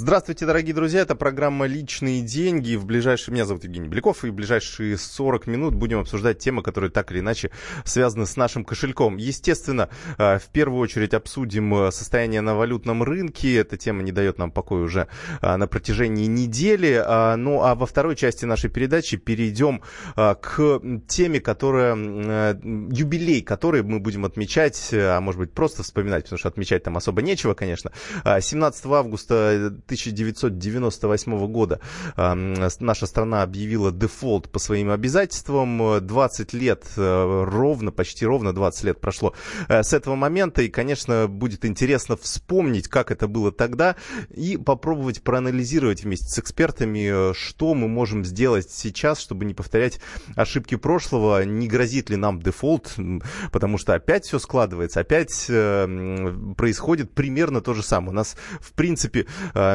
Здравствуйте, дорогие друзья. Это программа «Личные деньги». В ближайшие... Меня зовут Евгений Беляков. И в ближайшие 40 минут будем обсуждать темы, которые так или иначе связаны с нашим кошельком. Естественно, э, в первую очередь обсудим э, состояние на валютном рынке. Эта тема не дает нам покоя уже э, на протяжении недели. Ну, а во второй части нашей передачи перейдем к теме, которая... Юбилей, который мы будем отмечать, а может быть просто вспоминать, потому что отмечать там особо нечего, конечно. 17 августа 1998 года наша страна объявила дефолт по своим обязательствам. 20 лет, э, ровно, почти ровно 20 лет прошло э, с этого момента. И, конечно, будет интересно вспомнить, как это было тогда, и попробовать проанализировать вместе с экспертами, э, что мы можем сделать сейчас, чтобы не повторять ошибки прошлого. Не грозит ли нам дефолт, потому что опять все складывается, опять происходит примерно то же самое. У нас, в принципе,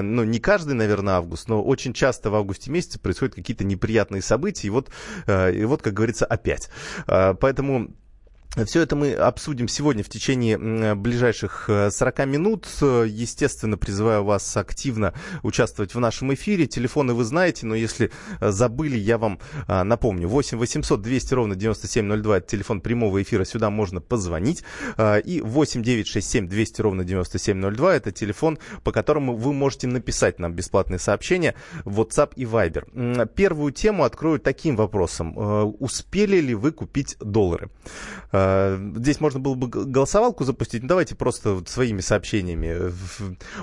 ну, не каждый, наверное, август, но очень часто в августе месяце происходят какие-то неприятные события, и вот, э, и вот как говорится, опять. Э, поэтому все это мы обсудим сегодня в течение ближайших 40 э, минут. Естественно, призываю вас активно участвовать в нашем эфире. Телефоны вы знаете, но если э, забыли, я вам э, напомню. 8 800 200 ровно 9702 это телефон прямого эфира, сюда можно позвонить. И 8 967 200 ровно 9702 это телефон, по которому вы можете написать нам бесплатные сообщения в WhatsApp и Viber. Первую тему открою таким вопросом. Успели ли вы купить доллары? Э, здесь можно было бы голосовалку запустить. Давайте просто вот своими сообщениями.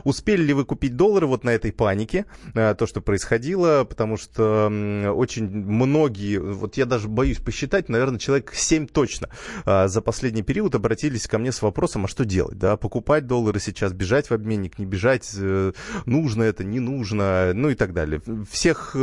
Успели ли вы купить доллары вот на этой панике, э, то, что происходило? Потому что очень многие, вот я даже боюсь посчитать, наверное, человек 7 точно э, за последний период обратились ко мне с вопросом, а что делать? Да? Покупать доллары сейчас, бежать в обменник, не бежать, нужно это, не нужно, ну и так далее. Всех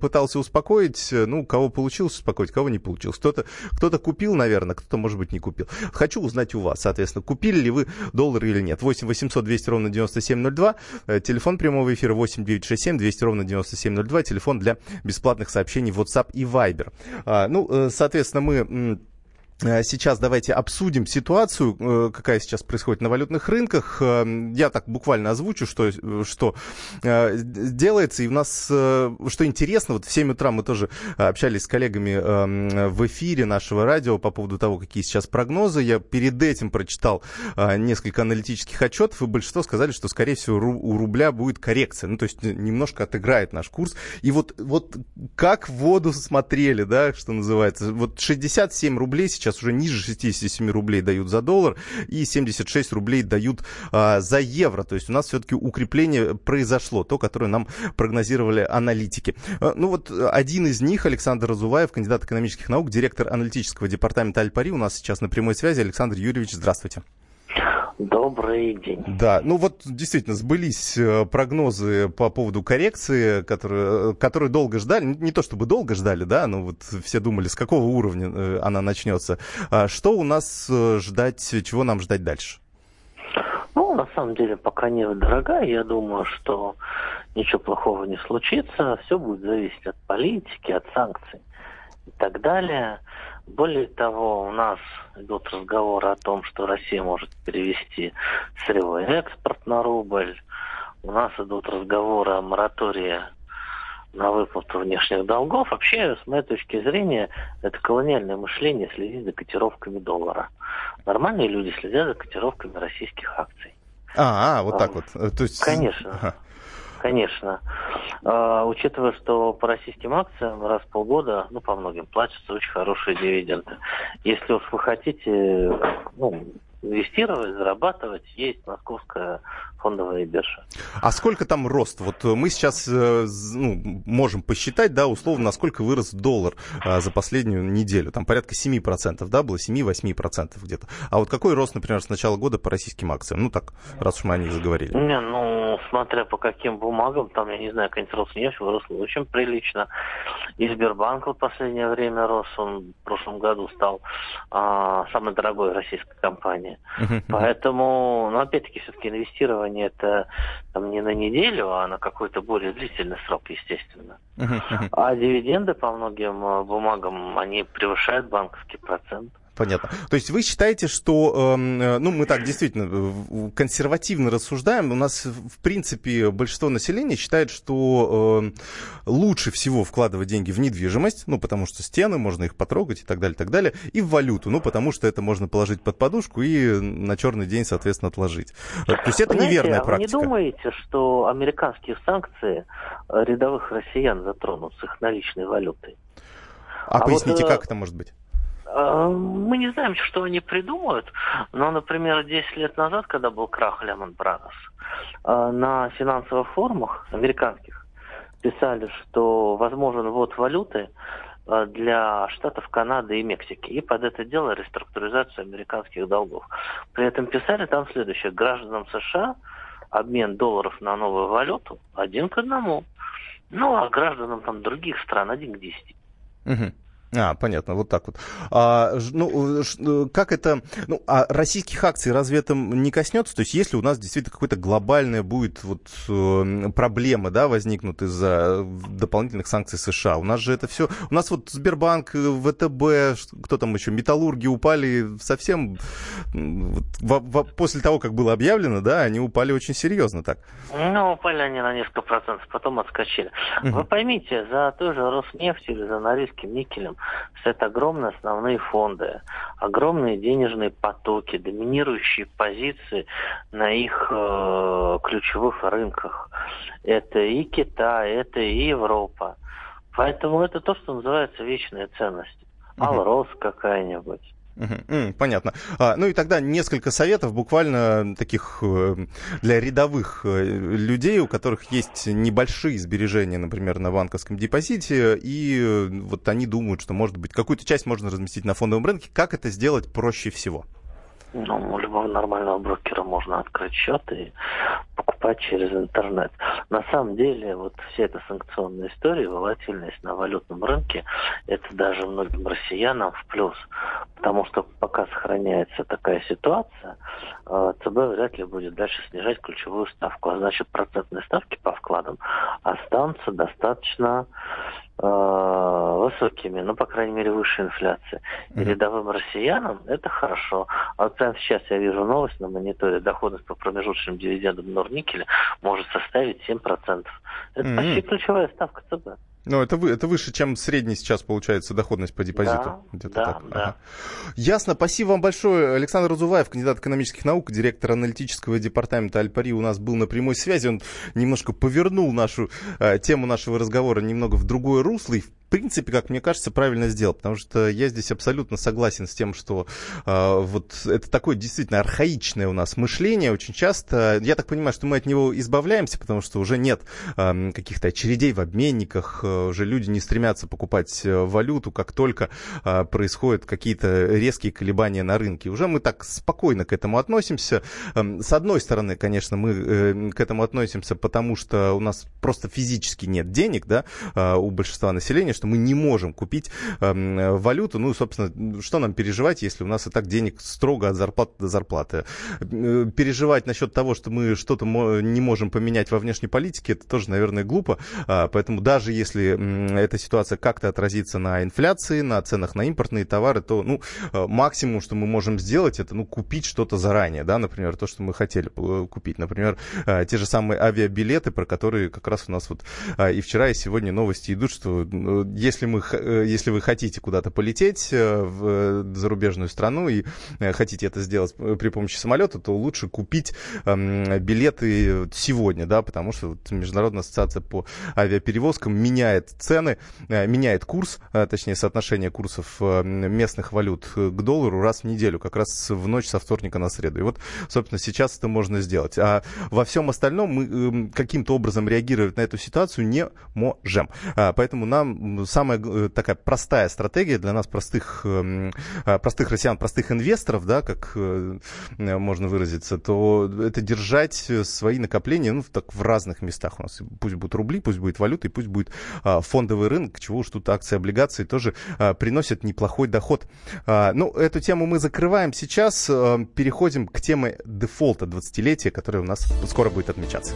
пытался успокоить, ну, кого получилось успокоить, кого не получилось. Кто-то кто купил, наверное, кто-то, может быть, не купил. Хочу узнать у вас, соответственно, купили ли вы доллары или нет. 8 800 200 ровно 9702, э, телефон прямого эфира 8 967 200 ровно 9702, телефон для бесплатных сообщений WhatsApp и Viber. А, ну, э, соответственно, мы сейчас давайте обсудим ситуацию, э, какая сейчас происходит на валютных рынках. Э, я так буквально озвучу, что, что делается. И у нас, что интересно, вот в 7 утра мы тоже общались с коллегами в эфире нашего радио по поводу того, какие сейчас прогнозы. Я перед этим прочитал несколько аналитических отчетов, и большинство сказали, что, скорее всего, у рубля будет коррекция. Ну, то есть немножко отыграет наш курс. И вот, вот как в воду смотрели, да, что называется. Вот 67 рублей сейчас сейчас уже ниже 67 рублей дают за доллар и 76 рублей дают а, за евро. То есть у нас все-таки укрепление произошло, то, которое нам прогнозировали аналитики. А, ну вот один из них, Александр Разуваев, кандидат экономических наук, директор аналитического департамента Альпари, у нас сейчас на прямой связи. Александр Юрьевич, здравствуйте. Добрый день. Да, ну вот действительно сбылись э, прогнозы по поводу коррекции, которые, которые долго ждали. Не то чтобы долго ждали, да, но вот все думали, с какого уровня э, она начнется. А что у нас э, ждать, чего нам ждать дальше? Ну, на самом деле, пока не дорогая. Я думаю, что ничего плохого не случится. Все будет зависеть от политики, от санкций и так далее. Более того, у нас идут разговоры о том, что Россия может перевести сырьевой экспорт на рубль. У нас идут разговоры о моратории на выплату внешних долгов. Вообще, с моей точки зрения, это колониальное мышление следить за котировками доллара. Нормальные люди следят за котировками российских акций. А, а вот так вот. То есть... Конечно. Ага. Конечно. А, учитывая, что по российским акциям раз в полгода, ну, по многим платятся очень хорошие дивиденды. Если уж вы хотите, ну, инвестировать, зарабатывать, есть московская фондовая биржа. А сколько там рост? Вот мы сейчас э, ну, можем посчитать, да, условно, насколько вырос доллар а, за последнюю неделю. Там порядка 7%, да, было 7-8% где-то. А вот какой рост, например, с начала года по российским акциям? Ну так, раз уж мы о них заговорили. Не, ну, смотря по каким бумагам, там, я не знаю, какая-нибудь Роснефть выросла очень прилично. И Сбербанк вот в последнее время рос, он в прошлом году стал а, самой дорогой российской компанией. Поэтому, ну, опять-таки, все-таки инвестирование это там, не на неделю, а на какой-то более длительный срок, естественно. А дивиденды по многим э, бумагам, они превышают банковский процент. Понятно. То есть вы считаете, что, эм, э, ну, мы так действительно консервативно рассуждаем. У нас, в принципе, большинство населения считает, что э, лучше всего вкладывать деньги в недвижимость, ну, потому что стены, можно их потрогать и так далее, и так далее, и в валюту, ну, потому что это можно положить под подушку и на черный день, соответственно, отложить. Э, то есть это Знаете, неверная практика. Вы не думаете, что американские санкции рядовых россиян затронут с их наличной валютой? А, а поясните, вот, как это может быть? А, мы не знаем, что они придумают, но, например, 10 лет назад, когда был крах Lehman Brothers, на финансовых форумах американских писали, что возможен ввод валюты а, для штатов Канады и Мексики. И под это дело реструктуризацию американских долгов. При этом писали там следующее. Гражданам США обмен долларов на новую валюту один к одному. Ну, а гражданам там других стран один к десяти. Угу. А, понятно, вот так вот. А, ну, э, как это... Ну, а российских акций разве это не коснется? То есть если у нас действительно какая-то глобальная будет вот э, проблема, да, возникнут из-за дополнительных санкций США, у нас же это все... У нас вот Сбербанк, э, ВТБ, кто там еще, металлурги упали совсем... Вот, в, в, после того, как было объявлено, да, они упали очень серьезно так. Ну, упали они на несколько процентов, потом отскочили. Угу. Вы поймите, за той же Роснефтью или за Норильским никелем стоят огромные основные фонды, огромные денежные потоки, доминирующие позиции на их э, ключевых рынках. Это и Китай, это и Европа. Поэтому это то, что называется вечная ценность. Алрос какая-нибудь. Понятно. А, ну и тогда несколько советов, буквально таких э, для рядовых э, людей, у которых есть небольшие сбережения, например, на банковском депозите, и вот они думают, что, может быть, какую-то часть можно разместить на фондовом рынке. Как это сделать проще всего? Ну, у любого нормального брокера можно открыть счет и покупать через интернет. На самом деле, вот вся эта санкционная история, волатильность на валютном рынке, это даже многим россиянам в плюс. Потому что пока сохраняется такая ситуация, э, ЦБ вряд ли будет дальше снижать ключевую ставку. А значит, процентные ставки по вкладам останутся достаточно высокими, ну, по крайней мере, выше инфляции. И рядовым россиянам это хорошо. А вот прямо сейчас я вижу новость на мониторе. Доходность по промежуточным дивидендам Норникеля может составить 7%. Это mm-hmm. почти ключевая ставка ЦБ. Ну, это, вы, это выше, чем средний сейчас получается доходность по депозиту. Да, да, так. да. Ага. Ясно. Спасибо вам большое. Александр Разуваев, кандидат экономических наук, директор аналитического департамента Альпари у нас был на прямой связи. Он немножко повернул нашу э, тему нашего разговора немного в другое русло. И, в принципе, как мне кажется, правильно сделал, потому что я здесь абсолютно согласен с тем, что э, вот это такое действительно архаичное у нас мышление очень часто. Я так понимаю, что мы от него избавляемся, потому что уже нет э, каких-то очередей в обменниках, э, уже люди не стремятся покупать э, валюту, как только э, происходят какие-то резкие колебания на рынке. Уже мы так спокойно к этому относимся. Э, с одной стороны, конечно, мы э, к этому относимся, потому что у нас просто физически нет денег, да, э, у большинства населения, что мы не можем купить э, валюту. Ну, собственно, что нам переживать, если у нас и так денег строго от зарплаты до зарплаты? Э, переживать насчет того, что мы что-то не можем поменять во внешней политике, это тоже, наверное, глупо. А, поэтому даже если эта ситуация как-то отразится на инфляции, на ценах на импортные товары, то ну, э, максимум, что мы можем сделать, это ну, купить что-то заранее, да, например, то, что мы хотели э, купить. Например, те же самые авиабилеты, про которые как раз у нас вот и вчера, и сегодня новости идут, что если, мы, э, если вы хотите куда-то полететь э, в э, зарубежную страну и хотите это сделать при помощи самолета, то лучше купить эм, билеты сегодня, да, потому что Международная ассоциация по авиаперевозкам меняет цены, меняет курс, точнее соотношение курсов местных валют к доллару раз в неделю, как раз в ночь со вторника на среду. И вот, собственно, сейчас это можно сделать. А во всем остальном мы эм, каким-то образом реагировать на эту ситуацию не можем. А, поэтому нам самая э, такая простая стратегия для нас, простых, эм, э, простых россиян, простых инвесторов, да, как э, можно выразиться, то это держать свои накопления ну, так, в разных местах у нас. Пусть будут рубли, пусть будет валюта, и пусть будет а, фондовый рынок, чего уж тут акции, облигации тоже а, приносят неплохой доход. А, ну, эту тему мы закрываем сейчас. Переходим к теме дефолта 20-летия, которая у нас скоро будет отмечаться.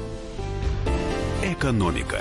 Экономика.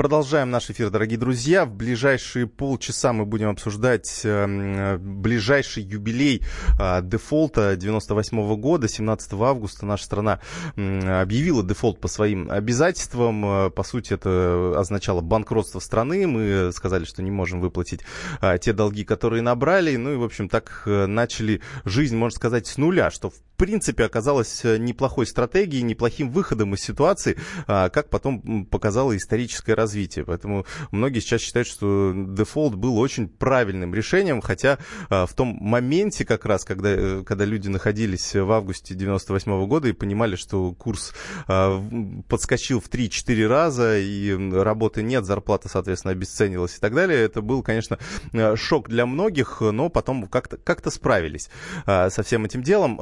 Продолжаем наш эфир, дорогие друзья. В ближайшие полчаса мы будем обсуждать э, ближайший юбилей э, дефолта 98 -го года. 17 августа наша страна объявила дефолт по своим обязательствам. Э, по сути, это означало банкротство страны. Мы сказали, что не можем выплатить э, те долги, которые набрали. Ну и, в общем, так начали жизнь, можно сказать, с нуля, что в принципе оказалось неплохой стратегией, неплохим выходом из ситуации, как потом показало историческое развитие развития. Поэтому многие сейчас считают, что дефолт был очень правильным решением, хотя а, в том моменте как раз, когда, э, когда люди находились в августе 98 -го года и понимали, что курс а, подскочил в 3-4 раза, и работы нет, зарплата, соответственно, обесценилась и так далее, это был, конечно, э, шок для многих, но потом как-то как справились а, со всем этим делом.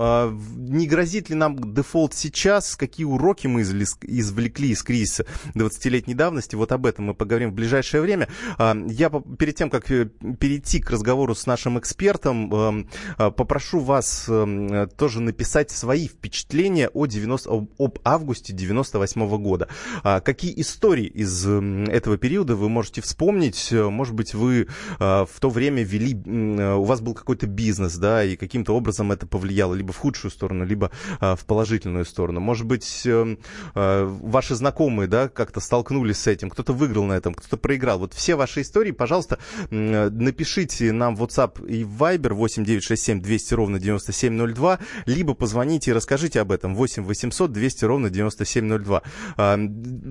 Не грозит ли нам дефолт сейчас? Какие уроки мы извлекли из кризиса 20-летней давности? Вот об этом мы поговорим в ближайшее время. А, я перед тем, как э, перейти к разговору с нашим экспертом, эм, э, попрошу вас эм, тоже написать свои впечатления о 90, об августе 98 года. А, какие истории из эм, этого периода вы можете вспомнить? Может быть, вы э, в то время вели, у вас был какой-то бизнес, да, и каким-то образом это повлияло либо в худшую сторону, либо в положительную сторону. Может быть, ваши знакомые, да, как-то столкнулись с этим, кто-то выиграл на этом, кто-то проиграл. Вот все ваши истории, пожалуйста, напишите нам в WhatsApp и в Viber 8967 200 ровно 9702, либо позвоните и расскажите об этом 8 800 200 ровно 9702. А,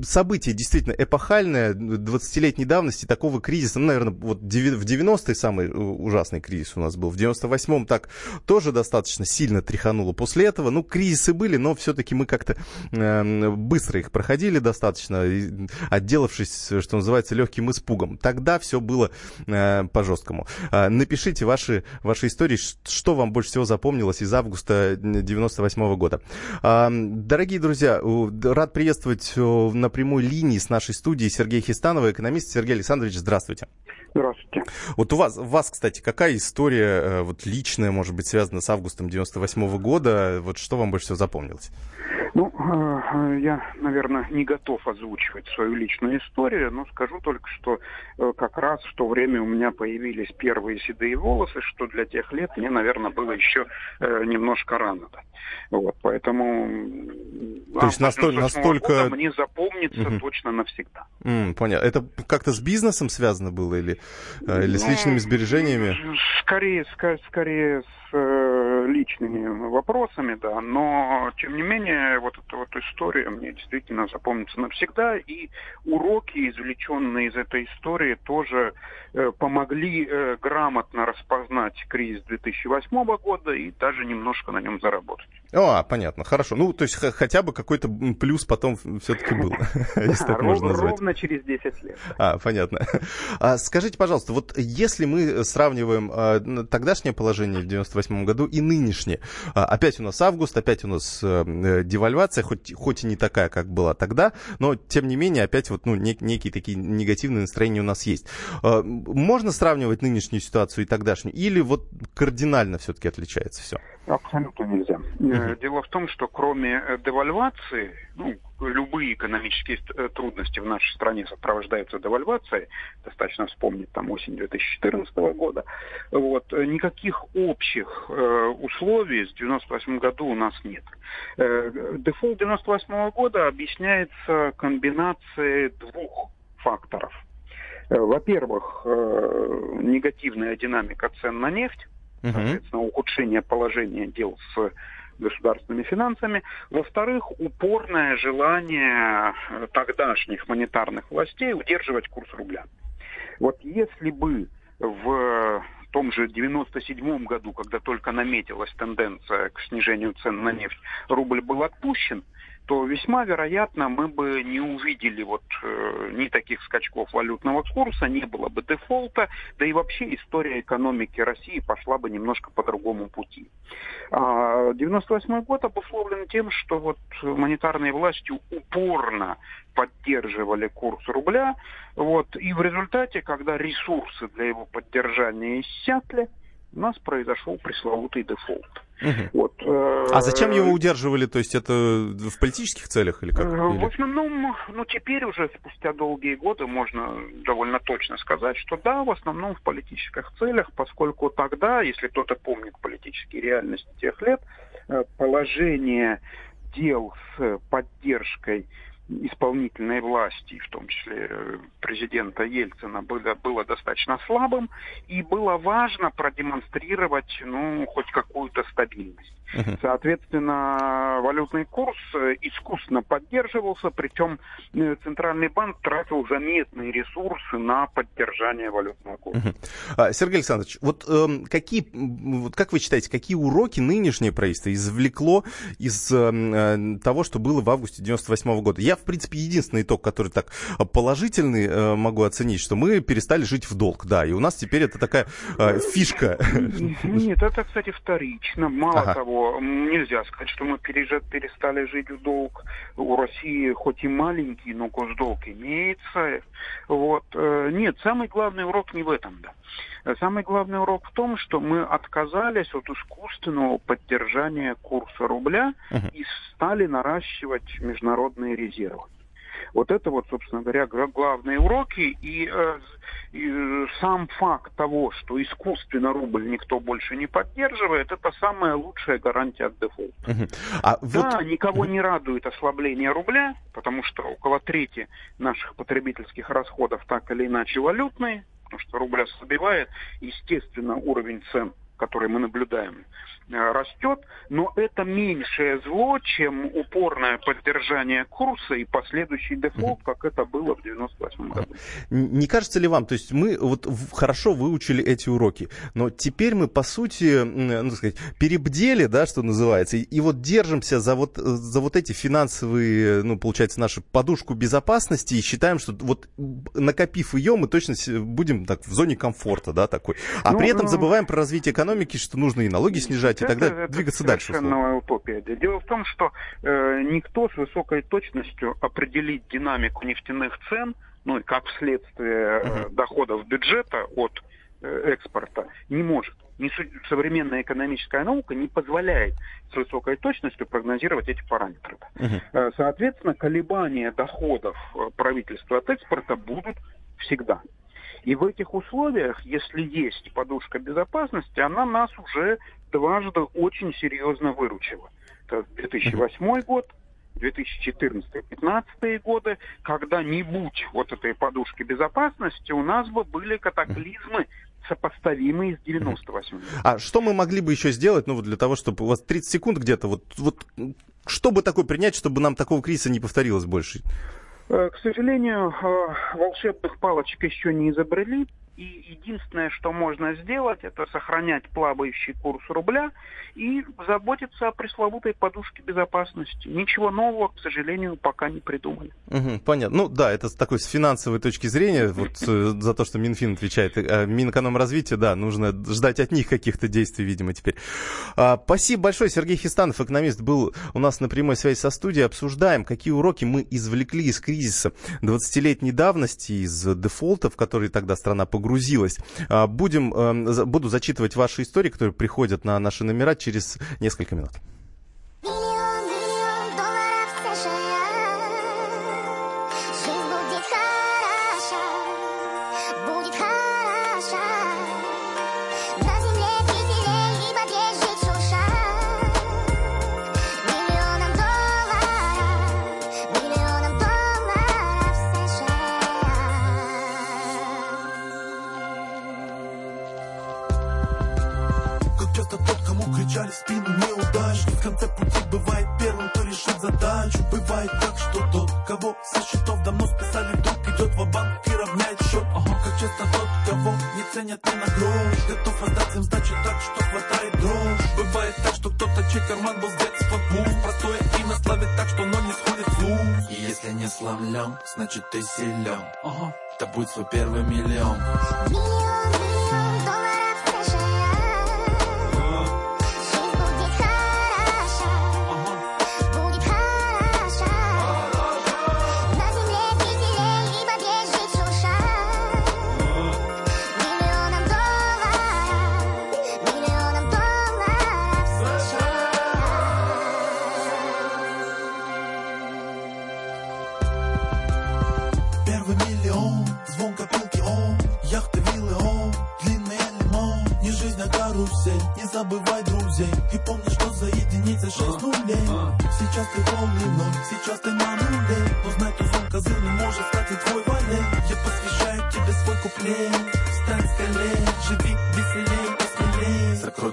событие действительно эпохальное, 20-летней давности, такого кризиса, ну, наверное, вот в 90-е самый ужасный кризис у нас был, в 98-м так тоже достаточно сильно тряхануло после этого. Ну, кризисы были, но все-таки мы как-то быстро их проходили достаточно, отделавшись что называется, легким испугом. Тогда все было э, по-жесткому. Э, напишите ваши, ваши истории, что вам больше всего запомнилось из августа 98 -го года. Э, дорогие друзья, рад приветствовать на прямой линии с нашей студией Сергея Хистанова, экономист. Сергей Александрович, здравствуйте. Здравствуйте. Вот у вас, у вас, кстати, какая история э, вот личная, может быть, связана с августом 98 -го года? Вот что вам больше всего запомнилось? Ну, э, я, наверное, не готов озвучивать свою личную историю, но скажу только, что э, как раз в то время у меня появились первые седые волосы, что для тех лет мне, наверное, было еще э, немножко рано. Вот, поэтому... То есть настолько... настолько... мне запомнится угу. точно навсегда. Mm, понятно. Это как-то с бизнесом связано было или, или ну, с личными сбережениями? Скорее, скорее с личными вопросами, да, но тем не менее вот эта вот история мне действительно запомнится навсегда, и уроки, извлеченные из этой истории, тоже э, помогли э, грамотно распознать кризис 2008 года и даже немножко на нем заработать. А, понятно, хорошо. Ну, то есть хотя бы какой-то плюс потом все-таки был, если так можно назвать. Ровно через 10 лет. А, понятно. А, скажите, пожалуйста, вот если мы сравниваем а, тогдашнее положение в 98 году и нынешнее, опять у нас август, опять у нас э, девальвация, хоть, хоть и не такая, как была тогда, но тем не менее опять вот ну, нек- некие такие негативные настроения у нас есть. Можно сравнивать нынешнюю ситуацию и тогдашнюю, или вот кардинально все-таки отличается все? Абсолютно нельзя. Э, дело в том, что кроме э, девальвации, ну, любые экономические э, трудности в нашей стране сопровождаются девальвацией, достаточно вспомнить там осень 2014 года, вот, никаких общих э, условий с 98 году у нас нет. Э, дефолт 98 года объясняется комбинацией двух факторов. Во-первых, э, негативная динамика цен на нефть, соответственно, ухудшение положения дел с государственными финансами. Во-вторых, упорное желание э, тогдашних монетарных властей удерживать курс рубля. Вот если бы в том же 97 году, когда только наметилась тенденция к снижению цен на нефть, рубль был отпущен, то весьма вероятно мы бы не увидели вот э, ни таких скачков валютного курса, не было бы дефолта, да и вообще история экономики России пошла бы немножко по другому пути. А 98 год обусловлен тем, что вот монетарные власти упорно поддерживали курс рубля, вот, и в результате, когда ресурсы для его поддержания иссякли, у нас произошел пресловутый дефолт. Угу. Вот, э, а зачем его удерживали? То есть это в политических целях или как? Э, в основном, ну теперь уже спустя долгие годы можно довольно точно сказать, что да, в основном в политических целях, поскольку тогда, если кто-то помнит политические реальности тех лет, э, положение дел с поддержкой исполнительной власти, в том числе э, президента Ельцина, было, было достаточно слабым, и было важно продемонстрировать ну, хоть какую-то стабильность. Uh-huh. Соответственно, валютный курс э, искусственно поддерживался, причем э, Центральный банк тратил заметные ресурсы на поддержание валютного курса. Uh-huh. Сергей Александрович, вот э, какие, вот как вы считаете, какие уроки нынешнее правительство извлекло из э, того, что было в августе 98 года? Я, в принципе, единственный итог, который так положительный э, могу оценить, что мы перестали жить в долг, да, и у нас теперь это такая э, фишка. Нет, это, кстати, вторично. Мало ага. того, нельзя сказать, что мы перестали жить в долг. У России хоть и маленький, но госдолг имеется. Вот. Э, нет, самый главный урок не в этом, да. Самый главный урок в том, что мы отказались от искусственного поддержания курса рубля uh-huh. и стали наращивать международные резервы. Вот это вот, собственно говоря, главные уроки. И, э, и сам факт того, что искусственно рубль никто больше не поддерживает, это самая лучшая гарантия от дефолта. Угу. А вот... Да, никого не радует ослабление рубля, потому что около трети наших потребительских расходов так или иначе валютные, потому что рубль ослабевает, естественно, уровень цен который мы наблюдаем, э, растет, но это меньшее зло, чем упорное поддержание курса и последующий дефолт, как это было в 98 году. Не кажется ли вам, то есть мы вот хорошо выучили эти уроки, но теперь мы, по сути, ну, сказать, перебдели, да, что называется, и, и вот держимся за вот, за вот эти финансовые, ну, получается, нашу подушку безопасности и считаем, что вот накопив ее, мы точно будем так в зоне комфорта, да, такой. А ну, при этом ну, забываем про развитие экономики экономики, что нужно и налоги снижать, и тогда это двигаться дальше. Это совершенно утопия. Дело в том, что э, никто с высокой точностью определить динамику нефтяных цен, ну и как следствие э, доходов бюджета от э, экспорта, не может. Не, современная экономическая наука не позволяет с высокой точностью прогнозировать эти параметры. Uh-huh. Соответственно, колебания доходов э, правительства от экспорта будут всегда. И в этих условиях, если есть подушка безопасности, она нас уже дважды очень серьезно выручила. Это 2008 год, 2014-2015 годы, когда не будь вот этой подушки безопасности, у нас бы были катаклизмы сопоставимые с 98 А что мы могли бы еще сделать, ну, вот для того, чтобы у вас 30 секунд где-то, вот, вот что бы такое принять, чтобы нам такого кризиса не повторилось больше? Э, к сожалению, э, волшебных палочек еще не изобрели, и единственное, что можно сделать, это сохранять плавающий курс рубля и заботиться о пресловутой подушке безопасности. Ничего нового, к сожалению, пока не придумали. Угу, понятно. Ну да, это с такой с финансовой точки зрения, вот э, за то, что Минфин отвечает. А Минэкономразвитие, да, нужно ждать от них каких-то действий, видимо, теперь. А, спасибо большое. Сергей Хистанов, экономист, был у нас на прямой связи со студией. Обсуждаем, какие уроки мы извлекли из кризиса 20-летней давности, из дефолта, в который тогда страна погрузилась погрузилась. А, будем, э, буду зачитывать ваши истории, которые приходят на наши номера через несколько минут. Спину неудач В конце пути бывает первым, кто решит задачу. Бывает так, что тот, кого со счетов давно списали Вдруг идет в банк и равняет счет. Ага. Как часто тот, кого не ценят ни на грош. Готов раздать им сдачу так, что хватает дрожь. Бывает так, что кто-то чей карман был с детства пуст Простое имя славит так, что ноль не сходит с уст. И если не сломлен, значит ты силен. Ага. Это будет свой первый миллион. Миллион забывай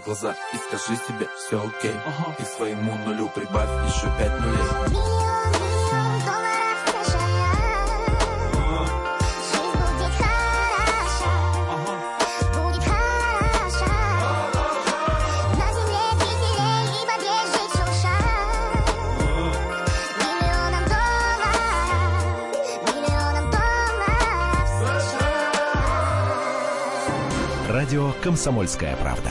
глаза и скажи себе все окей. И своему нулю прибавь еще пять нулей. Радио «Комсомольская правда».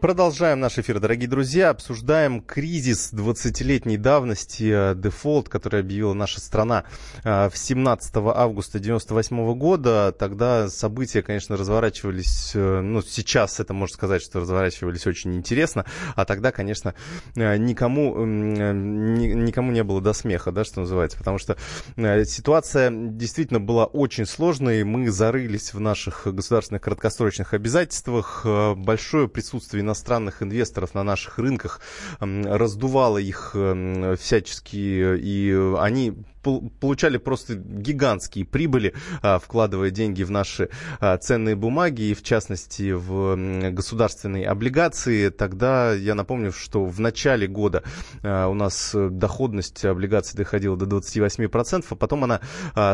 Продолжаем наш эфир, дорогие друзья. Обсуждаем кризис 20-летней давности, э, дефолт, который объявила наша страна э, в 17 августа 1998 года. Тогда события, конечно, разворачивались, э, ну, сейчас это можно сказать, что разворачивались очень интересно, а тогда, конечно, никому, никому не было до смеха, да, что называется, потому что ситуация действительно была очень сложной. Мы зарылись в наших государственных краткосрочных обязательствах. Большое присутствие иностранных инвесторов на наших рынках, раздувало их всячески, и они получали просто гигантские прибыли, а, вкладывая деньги в наши а, ценные бумаги, и в частности в государственные облигации. Тогда я напомню, что в начале года а, у нас доходность облигаций доходила до 28%, а потом она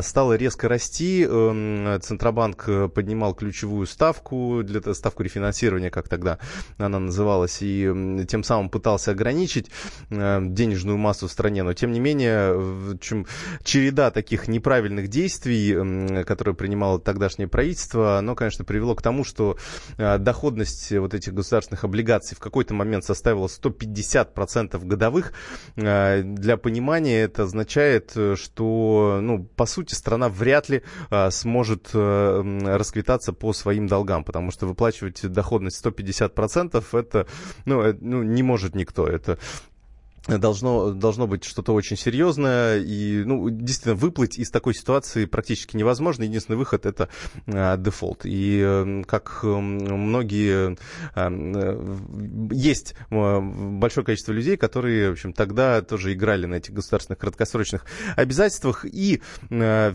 стала резко расти. Эм, Центробанк э, поднимал ключевую ставку, для ставку рефинансирования, как тогда она называлась, и тем самым пытался ограничить э, денежную массу в стране. Но тем не менее, чем череда таких неправильных действий, которые принимало тогдашнее правительство, оно, конечно, привело к тому, что а, доходность вот этих государственных облигаций в какой-то момент составила 150% годовых. А, для понимания это означает, что, ну, по сути, страна вряд ли сможет расквитаться по своим долгам, потому что выплачивать доходность 150% это, ну, э, ну не может никто. Это должно, должно быть что-то очень серьезное. И, ну, действительно, выплыть из такой ситуации практически невозможно. Единственный выход – это э, дефолт. И э, как многие... Э, есть большое количество людей, которые, в общем, тогда тоже играли на этих государственных краткосрочных обязательствах и э,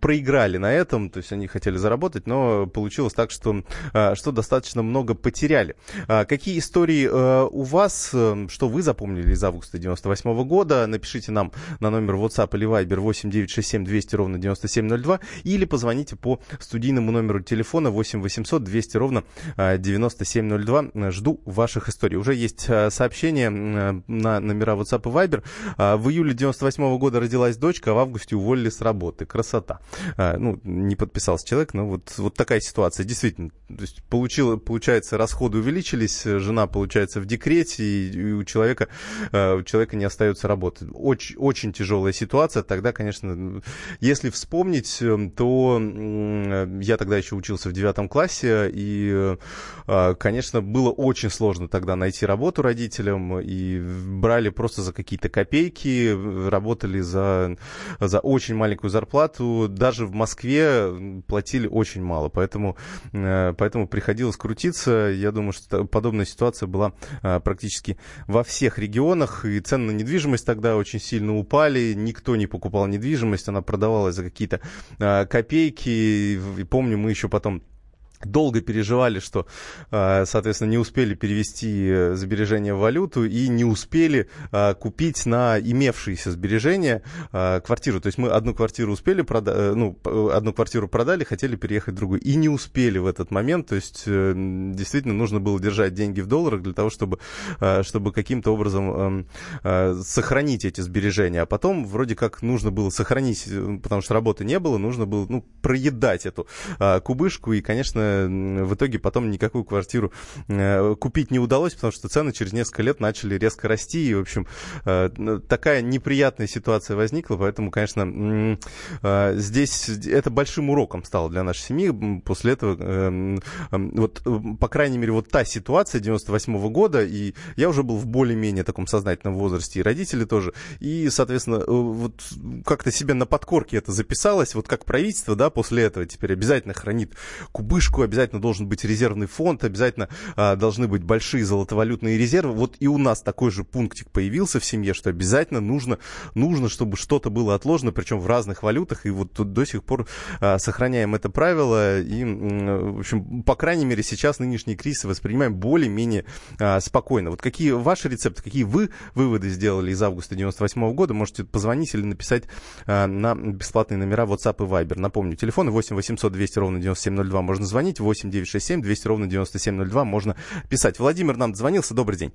проиграли на этом. То есть они хотели заработать, но получилось так, что, э, что достаточно много потеряли. Э, какие истории э, у вас, э, что вы запомнили из августа 98 года. Напишите нам на номер WhatsApp или Viber 8967 200 ровно 9702 или позвоните по студийному номеру телефона 8 800 200 ровно 9702. Жду ваших историй. Уже есть а, сообщение на номера WhatsApp и Viber. А, в июле 98 года родилась дочка, а в августе уволили с работы. Красота. А, ну, не подписался человек, но вот, вот такая ситуация. Действительно, то есть получил, получается, расходы увеличились, жена, получается, в декрете, и, и у человека у человека не остается работы. Очень, очень тяжелая ситуация. Тогда, конечно, если вспомнить, то я тогда еще учился в девятом классе, и, конечно, было очень сложно тогда найти работу родителям, и брали просто за какие-то копейки, работали за, за очень маленькую зарплату. Даже в Москве платили очень мало, поэтому, поэтому приходилось крутиться. Я думаю, что подобная ситуация была практически во всех регионах, и цены на недвижимость тогда очень сильно упали, никто не покупал недвижимость, она продавалась за какие-то копейки, и помню, мы еще потом долго переживали, что, а, соответственно, не успели перевести э, сбережения в валюту и не успели а, купить на имевшиеся сбережения а, квартиру. То есть мы одну квартиру успели продать, э, ну, одну квартиру продали, хотели переехать в другую. И не успели в этот момент. То есть э, действительно нужно было держать деньги в долларах для того, чтобы, чтобы каким-то образом эм, сохранить эти сбережения. А потом вроде как нужно было сохранить, потому что работы не было, нужно было ну, проедать эту кубышку. И, конечно, в итоге потом никакую квартиру э, купить не удалось, потому что цены через несколько лет начали резко расти. И, в общем, э, такая неприятная ситуация возникла. Поэтому, конечно, э, здесь это большим уроком стало для нашей семьи. После этого, вот, по крайней мере, вот та ситуация 98 -го года, и я уже был в более-менее таком сознательном возрасте, и родители тоже. И, соответственно, вот как-то себе на подкорке это записалось, вот как правительство, да, после этого теперь обязательно хранит кубышку обязательно должен быть резервный фонд, обязательно а, должны быть большие золотовалютные резервы. Вот и у нас такой же пунктик появился в семье, что обязательно нужно, нужно чтобы что-то было отложено, причем в разных валютах. И вот тут до сих пор а, сохраняем это правило. И, в общем, по крайней мере, сейчас нынешние кризисы воспринимаем более-менее а, спокойно. Вот какие ваши рецепты, какие вы выводы сделали из августа 98 года, можете позвонить или написать а, на бесплатные номера WhatsApp и Viber. Напомню, телефоны 8 800 200 ровно 9702 можно звонить звонить. 8 967 200 ровно 9702. Можно писать. Владимир нам дозвонился. Добрый день.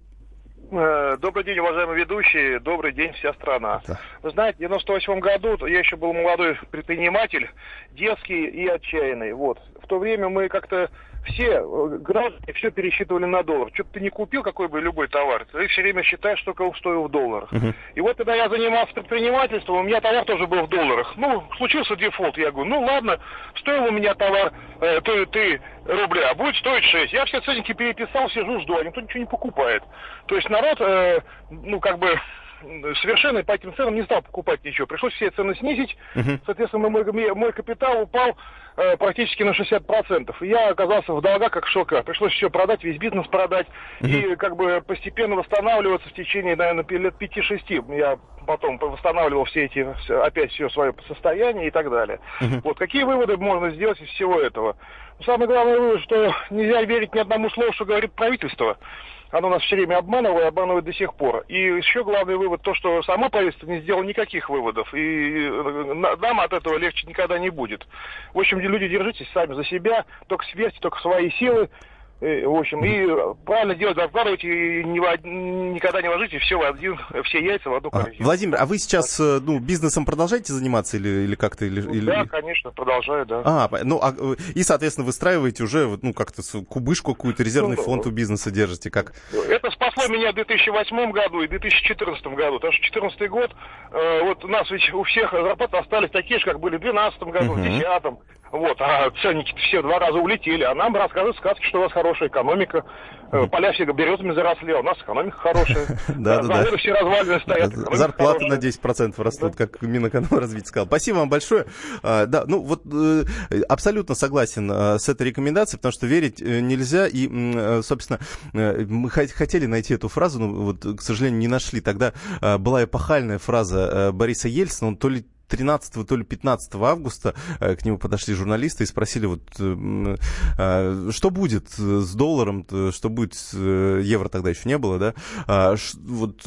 Э, добрый день, уважаемые ведущие. Добрый день, вся страна. Да. Вы знаете, в 98 году я еще был молодой предприниматель, детский и отчаянный. Вот. В то время мы как-то все э, граждане все пересчитывали на доллар. Что бы ты не купил, какой бы любой товар, ты все время считаешь, что он стоил в долларах. Uh-huh. И вот когда я занимался предпринимательством, у меня товар тоже был в долларах. Ну, случился дефолт, я говорю, ну ладно, стоил у меня товар э, ты, ты рубля, а будет стоить 6. Я все ценники переписал, сижу, жду, а никто ничего не покупает. То есть народ, э, ну, как бы совершенно по этим ценам не стал покупать ничего. Пришлось все цены снизить. Uh-huh. Соответственно, мой, мой капитал упал э, практически на 60%. И я оказался в долгах, как шока. Пришлось все продать, весь бизнес продать. Uh-huh. И как бы постепенно восстанавливаться в течение, наверное, лет 5-6. Я потом восстанавливал все эти, опять все свое состояние и так далее. Uh-huh. Вот какие выводы можно сделать из всего этого? Самый главный вывод, что нельзя верить ни одному слову, что говорит правительство оно нас все время обманывало и обманывает до сих пор. И еще главный вывод то, что само правительство не сделало никаких выводов, и э, нам от этого легче никогда не будет. В общем, люди, держитесь сами за себя, только сверьте, только свои силы, в общем, и правильно делать, закладывайте, и не, никогда не ложите все в один, все яйца в одну корзину. А, Владимир, а вы сейчас э, ну, бизнесом продолжаете заниматься или, или как-то? Или, ну, или... Да, конечно, продолжаю, да. А, ну, а, и, соответственно, выстраиваете уже ну, как-то кубышку какую-то, резервный ну, фонд у бизнеса держите, как? Это спасло меня в 2008 году и 2014 году, потому что 2014 год, э, вот у нас ведь у всех зарплаты остались такие же, как были в 2012 году, uh-huh. в 2010 вот, а ценники все два раза улетели, а нам рассказывают сказки, что у вас хорошая экономика, э, поля все березами заросли, а у нас экономика хорошая. Да, да, да. все развалины стоят. Зарплаты на 10% растут, как Минэкономразвитие сказал. Спасибо вам большое. А, да, ну вот э, абсолютно согласен э, с этой рекомендацией, потому что верить нельзя. И, собственно, мы хотели найти эту фразу, но вот, к сожалению, не нашли. Тогда была эпохальная фраза Бориса Ельцина, он то ли 13 то ли 15 августа э, к нему подошли журналисты и спросили, вот, э, э, что будет с долларом, что будет, евро тогда еще не было, да, а, вот,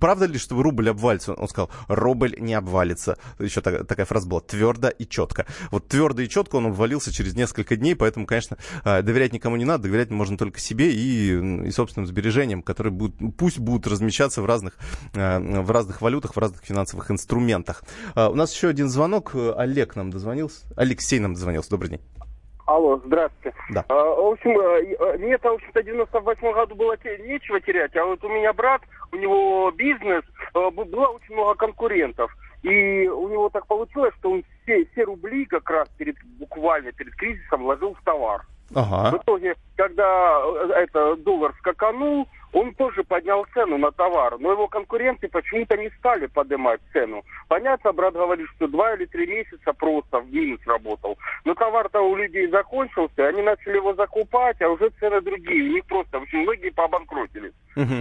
правда ли, что рубль обвалится? Он сказал, рубль не обвалится. Еще такая фраза была, твердо и четко. Вот твердо и четко он обвалился через несколько дней, поэтому, конечно, доверять никому не надо, доверять можно только себе и, и собственным сбережениям, которые будут, пусть будут размещаться в разных, в разных валютах, в разных финансовых инструментах. А, у нас еще один звонок. Олег нам дозвонился. Алексей нам дозвонился. Добрый день. Алло, здравствуйте. Да. А, в общем, э, мне в общем-то, в 98 году было те- нечего терять, а вот у меня брат, у него бизнес, э, было очень много конкурентов. И у него так получилось, что он все, все рубли как раз перед, буквально перед кризисом вложил в товар. В Ага. итоге, когда э, это доллар скаканул, он тоже поднял цену на товар, но его конкуренты почему-то не стали поднимать цену. Понятно, брат говорит, что два или три месяца просто в минус работал. Но товар-то у людей закончился, они начали его закупать, а уже цены другие. У них просто, в общем, многие побанкротились.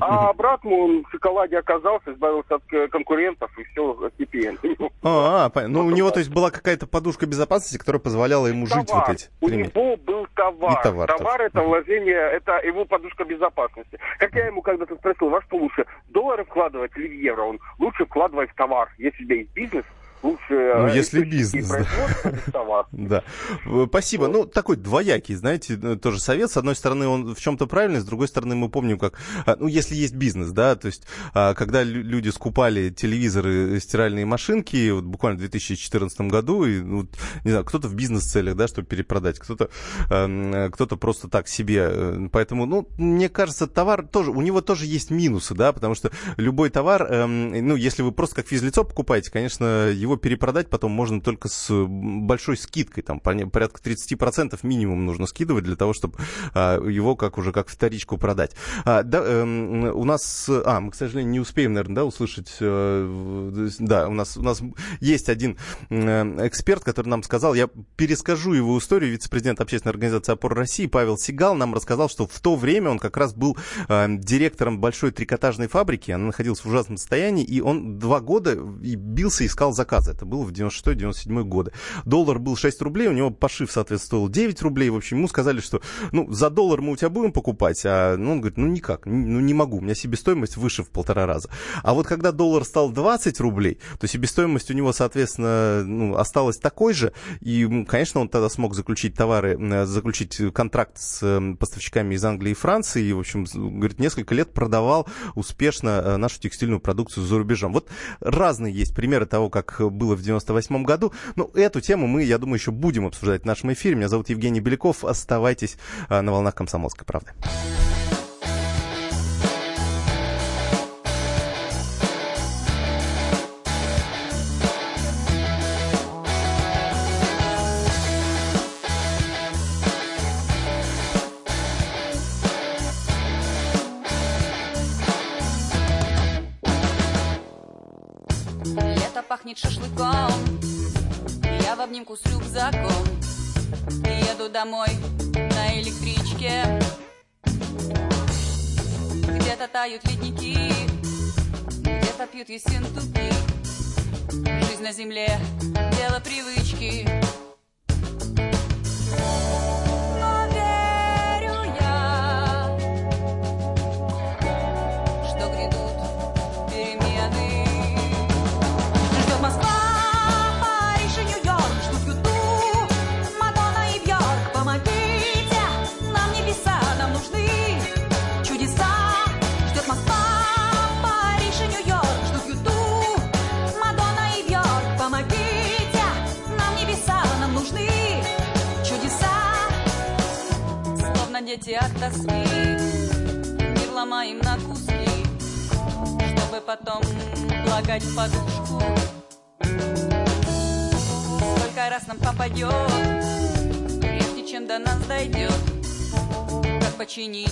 А брат мой, он в шоколаде оказался, избавился от э, конкурентов, и все, теперь. А, а, ну у него, то есть, была какая-то подушка безопасности, которая позволяла ему жить вот Товар. эти У него был товар. И товар тоже. это вложение, это его подушка безопасности. Как я ему когда-то спросил, во что лучше, доллары вкладывать или в евро? Он лучше вкладывать в товар. Если у тебя есть бизнес, лучше... Ну, э, если бизнес, да. Да. Э, Спасибо. Ну, такой двоякий, знаете, э, тоже совет. С одной стороны, он в чем-то правильный, с другой стороны, мы помним, как, а, ну, если есть бизнес, да, то есть, а, когда лю- люди скупали телевизоры, стиральные машинки, вот буквально в 2014 году, и, ну, не знаю, кто-то в бизнес-целях, да, чтобы перепродать, кто-то, эм, э, кто-то просто так себе. Э, Поэтому, ну, мне кажется, товар тоже, у него тоже есть минусы, да, потому что любой товар, эм, ну, если вы просто как физлицо покупаете, конечно, его перепродать потом можно только с большой скидкой, там порядка 30% минимум нужно скидывать для того, чтобы а, его как уже как вторичку продать. А, да, эм, у нас, а, мы, к сожалению, не успеем, наверное, да, услышать, э, да, у нас, у нас есть один э, эксперт, который нам сказал, я перескажу его историю, вице-президент общественной организации «Опора России» Павел Сигал нам рассказал, что в то время он как раз был э, директором большой трикотажной фабрики, она находилась в ужасном состоянии, и он два года бился, искал заказы. Это было в 96-97 годы. Доллар был 6 рублей, у него пошив, соответственно, стоил 9 рублей. В общем, ему сказали, что ну, за доллар мы у тебя будем покупать, а ну, он говорит, ну никак, ну не могу, у меня себестоимость выше в полтора раза. А вот когда доллар стал 20 рублей, то себестоимость у него, соответственно, ну, осталась такой же, и, конечно, он тогда смог заключить товары, э, заключить контракт с э, поставщиками из Англии и Франции, и, в общем, говорит, несколько лет продавал успешно э, нашу текстильную продукцию за рубежом. Вот разные есть примеры того, как было в 98 году. Ну, эту тему мы, я думаю, еще будем обсуждать в нашем эфире. Меня зовут Евгений Беляков. Оставайтесь э, на волнах «Комсомольской правды». Обнимку с рюкзаком. Еду домой на электричке. Где-то тают ледники Где-то пьют ессентуки. Жизнь на земле — дело привычки Дети от тоски, мир ломаем на куски, чтобы потом плакать в подушку. Сколько раз нам попадет, прежде чем до нас дойдет, как починить